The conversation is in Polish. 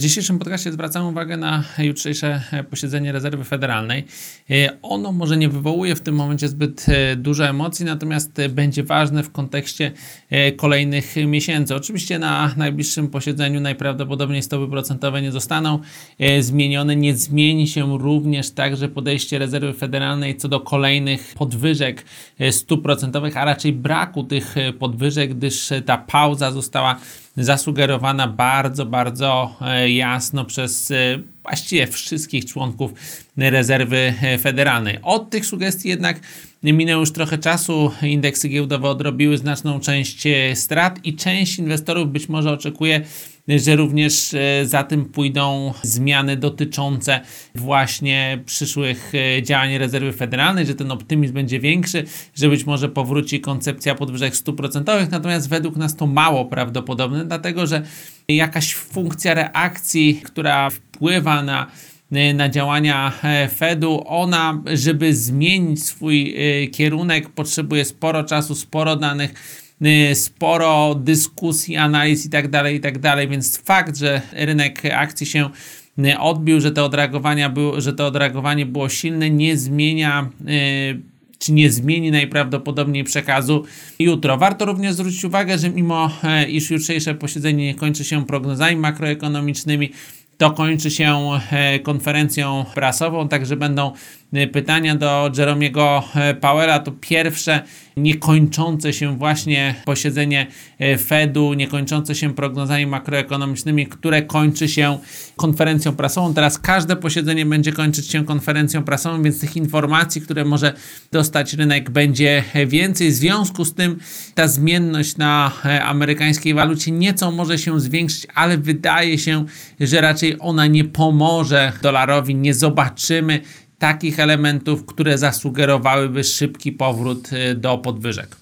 W dzisiejszym podcastie zwracam uwagę na jutrzejsze posiedzenie rezerwy federalnej. Ono może nie wywołuje w tym momencie zbyt e, dużo emocji, natomiast będzie ważne w kontekście e, kolejnych miesięcy. Oczywiście na najbliższym posiedzeniu najprawdopodobniej stopy procentowe nie zostaną e, zmienione. Nie zmieni się również także podejście rezerwy federalnej co do kolejnych podwyżek stóp procentowych, a raczej braku tych podwyżek, gdyż ta pauza została zasugerowana bardzo, bardzo e, jasno przez e, właściwie wszystkich członków rezerwy e, federalnej. Od tych sugestii jednak minęło już trochę czasu, indeksy giełdowe odrobiły znaczną część strat i część inwestorów być może oczekuje że również e, za tym pójdą zmiany dotyczące właśnie przyszłych e, działań rezerwy federalnej, że ten optymizm będzie większy, że być może powróci koncepcja podwyżek stóp procentowych, natomiast według nas to mało prawdopodobne, dlatego że jakaś funkcja reakcji, która wpływa na e, na działania Fedu, ona, żeby zmienić swój kierunek, potrzebuje sporo czasu, sporo danych sporo dyskusji, analiz i tak dalej, i tak dalej, więc fakt, że rynek akcji się y, odbił, że to odreagowanie było, że to odreagowanie było silne, nie zmienia y, czy nie zmieni najprawdopodobniej przekazu jutro. Warto również zwrócić uwagę, że mimo iż jutrzejsze posiedzenie nie kończy się prognozami makroekonomicznymi, to kończy się konferencją prasową, także będą pytania do Jeromiego Powella. To pierwsze niekończące się właśnie posiedzenie e, Fedu, niekończące się prognozami makroekonomicznymi, które kończy się konferencją prasową. Teraz każde posiedzenie będzie kończyć się konferencją prasową, więc tych informacji, które może dostać rynek będzie więcej. W związku z tym ta zmienność na e, amerykańskiej walucie nieco może się zwiększyć, ale wydaje się, że raczej ona nie pomoże dolarowi. Nie zobaczymy takich elementów, które zasugerowałyby szybki powrót y, do podwyżek.